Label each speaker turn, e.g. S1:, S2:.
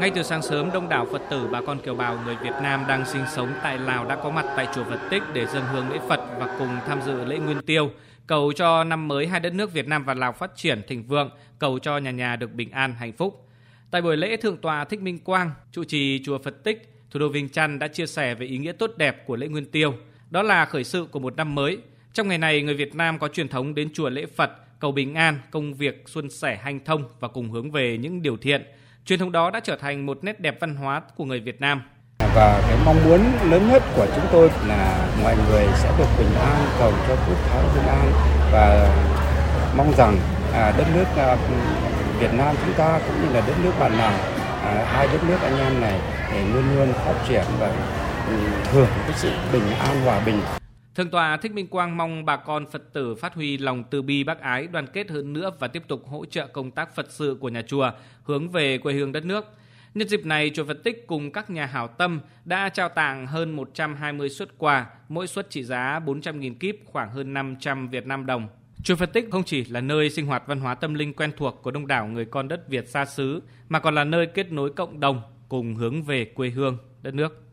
S1: Ngay từ sáng sớm, đông đảo Phật tử bà con kiều bào người Việt Nam đang sinh sống tại Lào đã có mặt tại chùa Phật Tích để dâng hương lễ Phật và cùng tham dự lễ Nguyên Tiêu, cầu cho năm mới hai đất nước Việt Nam và Lào phát triển thịnh vượng, cầu cho nhà nhà được bình an hạnh phúc. Tại buổi lễ thượng tọa Thích Minh Quang, trụ trì chùa Phật Tích, thủ đô Vinh Chăn đã chia sẻ về ý nghĩa tốt đẹp của lễ Nguyên Tiêu, đó là khởi sự của một năm mới. Trong ngày này, người Việt Nam có truyền thống đến chùa lễ Phật, cầu bình an, công việc xuân sẻ hanh thông và cùng hướng về những điều thiện. Truyền thống đó đã trở thành một nét đẹp văn hóa của người Việt Nam.
S2: Và cái mong muốn lớn nhất của chúng tôi là mọi người sẽ được bình an, cầu cho quốc thái dân an và mong rằng à, đất nước à, Việt Nam chúng ta cũng như là đất nước bạn nào à, hai đất nước anh em này để luôn luôn phát triển và ừ, hưởng cái sự bình an hòa bình.
S1: Thượng tọa Thích Minh Quang mong bà con Phật tử phát huy lòng từ bi bác ái, đoàn kết hơn nữa và tiếp tục hỗ trợ công tác Phật sự của nhà chùa hướng về quê hương đất nước. Nhân dịp này, chùa Phật Tích cùng các nhà hảo tâm đã trao tặng hơn 120 suất quà, mỗi suất trị giá 400.000 kíp khoảng hơn 500 Việt Nam đồng. Chùa Phật Tích không chỉ là nơi sinh hoạt văn hóa tâm linh quen thuộc của đông đảo người con đất Việt xa xứ, mà còn là nơi kết nối cộng đồng cùng hướng về quê hương, đất nước.